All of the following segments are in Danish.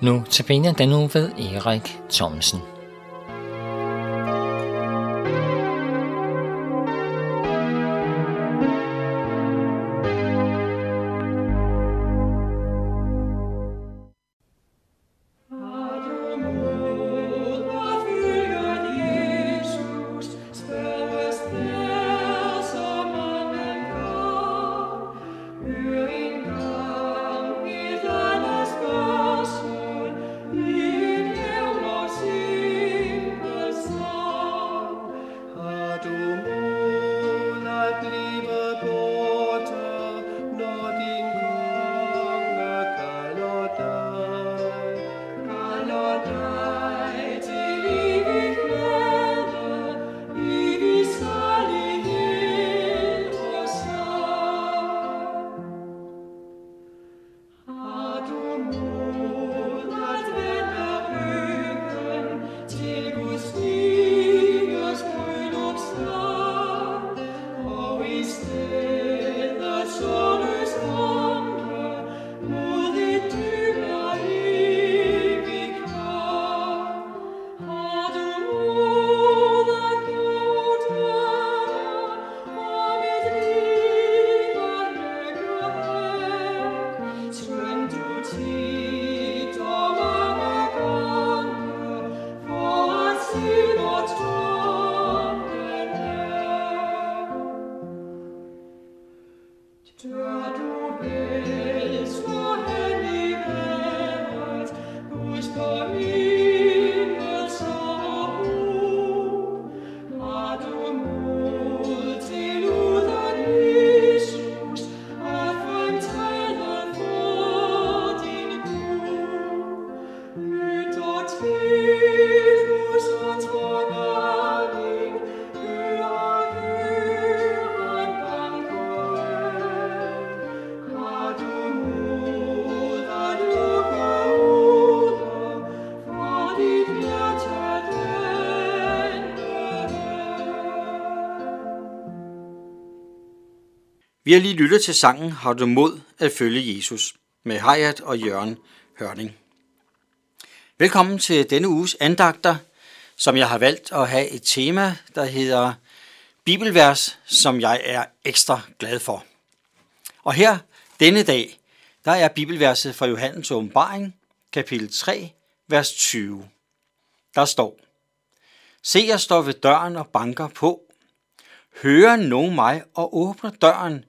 Nu tabiner den nu ved Erik Thomsen. story Vi har lige lyttet til sangen Har du mod at følge Jesus med Hayat og Jørgen Hørning. Velkommen til denne uges andagter, som jeg har valgt at have et tema, der hedder Bibelvers, som jeg er ekstra glad for. Og her, denne dag, der er bibelverset fra Johannes åbenbaring, kapitel 3, vers 20. Der står, Se, jeg står ved døren og banker på. Hører nogen mig og åbner døren,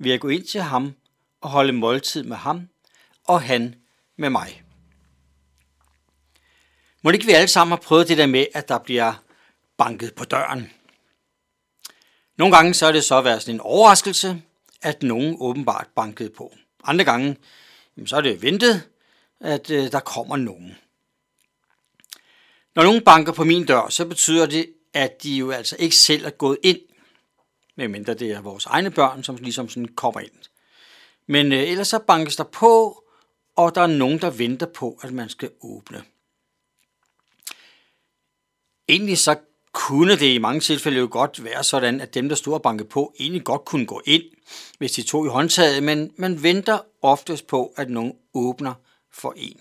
vil jeg gå ind til ham og holde måltid med ham, og han med mig. Må det ikke vi alle sammen har prøvet det der med, at der bliver banket på døren? Nogle gange så er det så været sådan en overraskelse, at nogen åbenbart bankede på. Andre gange, så er det ventet, at øh, der kommer nogen. Når nogen banker på min dør, så betyder det, at de jo altså ikke selv er gået ind medmindre det er vores egne børn, som ligesom sådan kommer ind. Men øh, ellers så bankes der på, og der er nogen, der venter på, at man skal åbne. Egentlig så kunne det i mange tilfælde jo godt være sådan, at dem, der stod og bankede på, egentlig godt kunne gå ind, hvis de tog i håndtaget, men man venter oftest på, at nogen åbner for en.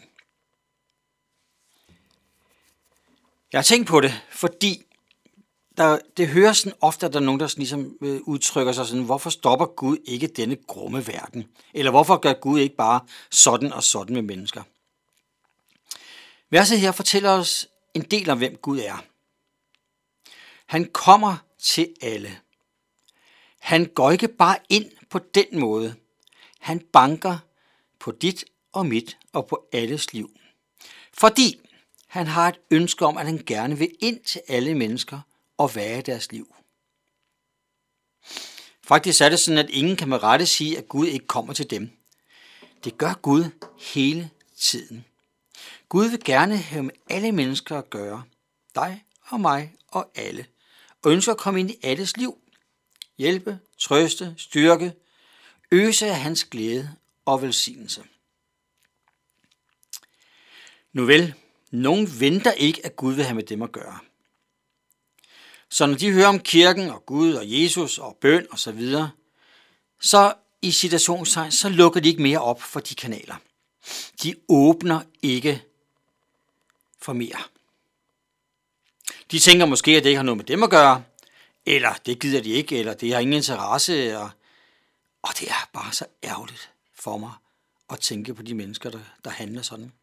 Jeg har tænkt på det, fordi der, det høres sådan ofte, at der er nogen, der sådan ligesom øh, udtrykker sig sådan, hvorfor stopper Gud ikke denne grumme verden? Eller hvorfor gør Gud ikke bare sådan og sådan med mennesker? Verset her fortæller os en del om, hvem Gud er. Han kommer til alle. Han går ikke bare ind på den måde. Han banker på dit og mit og på alles liv. Fordi han har et ønske om, at han gerne vil ind til alle mennesker og være i deres liv. Faktisk er det sådan, at ingen kan med rette sige, at Gud ikke kommer til dem. Det gør Gud hele tiden. Gud vil gerne have med alle mennesker at gøre. Dig og mig og alle. Og ønsker at komme ind i alles liv. Hjælpe, trøste, styrke, øse af hans glæde og velsignelse. Nu vel, nogen venter ikke, at Gud vil have med dem at gøre. Så når de hører om kirken og Gud og Jesus og bøn og så videre, så i situationstegn, så lukker de ikke mere op for de kanaler. De åbner ikke for mere. De tænker måske, at det ikke har noget med dem at gøre, eller det gider de ikke, eller det har ingen interesse, og, og det er bare så ærgerligt for mig at tænke på de mennesker, der, der handler sådan.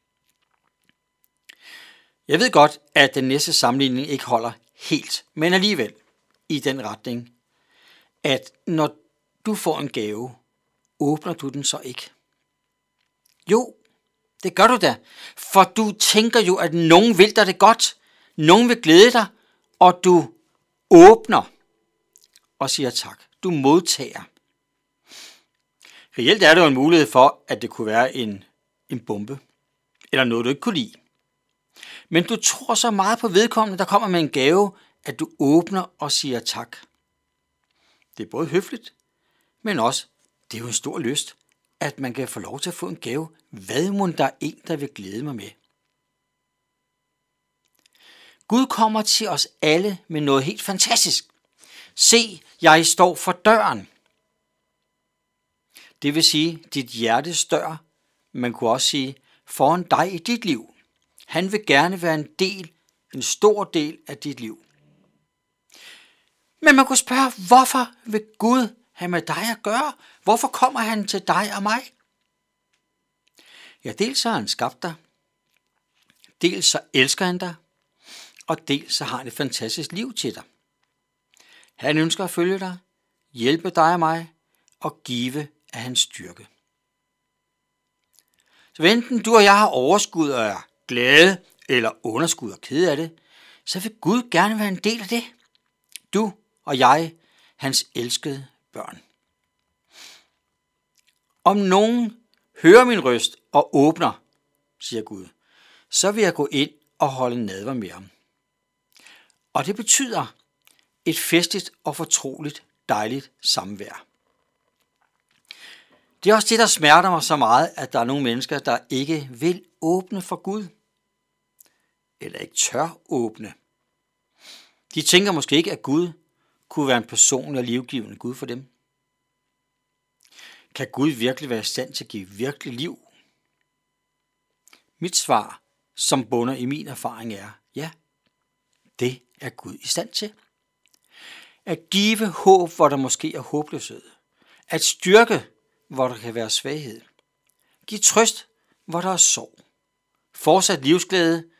Jeg ved godt, at den næste sammenligning ikke holder helt, men alligevel i den retning, at når du får en gave, åbner du den så ikke? Jo, det gør du da, for du tænker jo, at nogen vil dig det godt, nogen vil glæde dig, og du åbner og siger tak. Du modtager. Reelt er det jo en mulighed for, at det kunne være en, en bombe, eller noget, du ikke kunne lide. Men du tror så meget på vedkommende, der kommer med en gave, at du åbner og siger tak. Det er både høfligt, men også, det er jo en stor lyst, at man kan få lov til at få en gave. Hvad må der er en, der vil glæde mig med? Gud kommer til os alle med noget helt fantastisk. Se, jeg står for døren. Det vil sige, dit hjertes dør. Man kunne også sige, foran dig i dit liv. Han vil gerne være en del, en stor del af dit liv. Men man kunne spørge, hvorfor vil Gud have med dig at gøre? Hvorfor kommer han til dig og mig? Ja, dels har han skabt dig, dels så elsker han dig, og dels så har han et fantastisk liv til dig. Han ønsker at følge dig, hjælpe dig og mig og give af hans styrke. Så enten du og jeg har overskud og er glæde eller underskud og ked af det, så vil Gud gerne være en del af det. Du og jeg, hans elskede børn. Om nogen hører min røst og åbner, siger Gud, så vil jeg gå ind og holde nadver med ham. Og det betyder et festligt og fortroligt dejligt samvær. Det er også det, der smerter mig så meget, at der er nogle mennesker, der ikke vil åbne for Gud. Eller ikke tør åbne. De tænker måske ikke, at Gud kunne være en personlig og livgivende Gud for dem. Kan Gud virkelig være i stand til at give virkelig liv? Mit svar, som bunder i min erfaring, er ja. Det er Gud i stand til. At give håb, hvor der måske er håbløshed. At styrke, hvor der kan være svaghed. Giv trøst, hvor der er sorg. Fortsat livsglæde,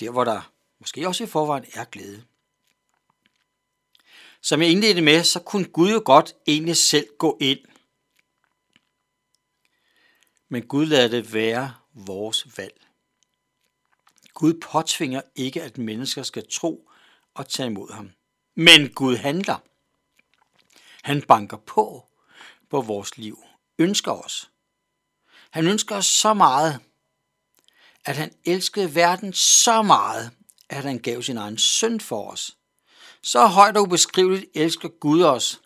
der hvor der måske også i forvejen er glæde. Som jeg indledte med, så kunne Gud jo godt egentlig selv gå ind. Men Gud lader det være vores valg. Gud påtvinger ikke, at mennesker skal tro og tage imod ham. Men Gud handler. Han banker på på vores liv, ønsker os. Han ønsker os så meget, at han elskede verden så meget, at han gav sin egen søn for os. Så højt og ubeskriveligt elsker Gud os.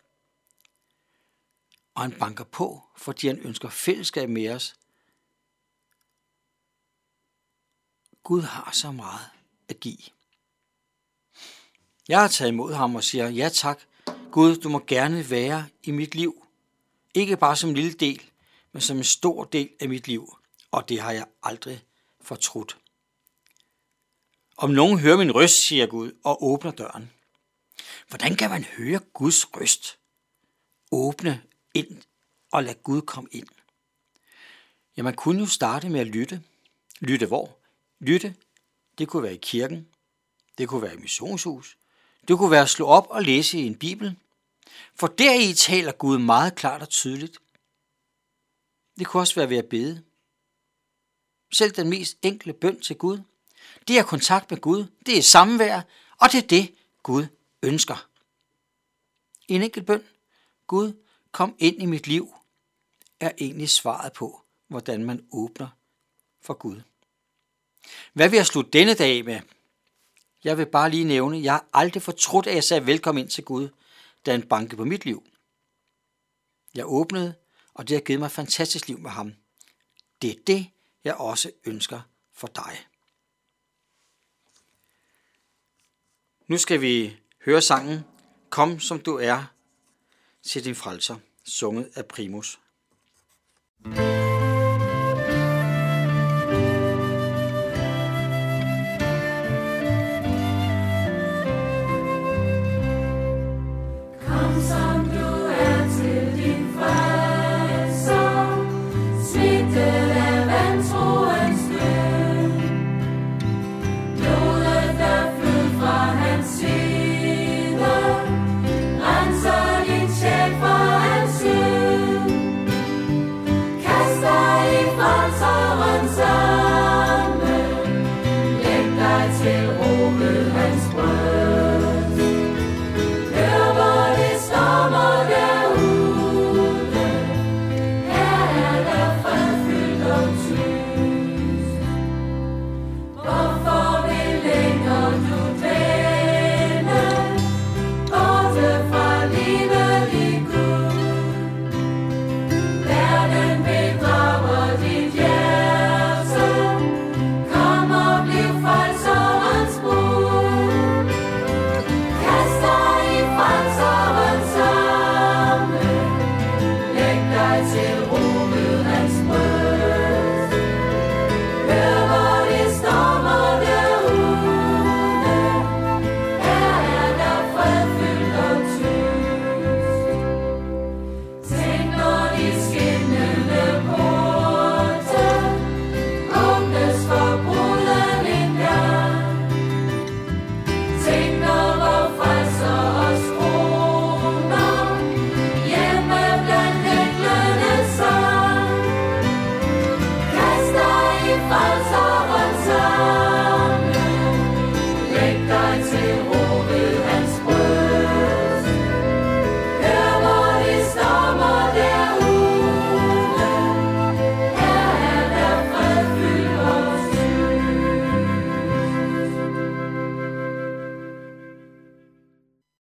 Og han banker på, fordi han ønsker fællesskab med os. Gud har så meget at give. Jeg har taget imod ham og siger, ja tak, Gud, du må gerne være i mit liv. Ikke bare som en lille del, men som en stor del af mit liv. Og det har jeg aldrig fortrudt. Om nogen hører min røst, siger Gud, og åbner døren. Hvordan kan man høre Guds røst? Åbne ind og lade Gud komme ind. Ja, man kunne jo starte med at lytte. Lytte hvor? Lytte, det kunne være i kirken, det kunne være i missionshus, det kunne være at slå op og læse i en bibel, for deri taler Gud meget klart og tydeligt. Det kunne også være ved at bede. Selv den mest enkle bøn til Gud, det er kontakt med Gud, det er samvær, og det er det, Gud ønsker. En enkelt bøn, Gud, kom ind i mit liv, er egentlig svaret på, hvordan man åbner for Gud. Hvad vil jeg slutte denne dag med? Jeg vil bare lige nævne, jeg har aldrig fortrudt, at jeg sagde velkommen ind til Gud, da han bankede på mit liv. Jeg åbnede, og det har givet mig et fantastisk liv med ham. Det er det, jeg også ønsker for dig. Nu skal vi høre sangen Kom som du er til din frelser, sunget af Primus. thank you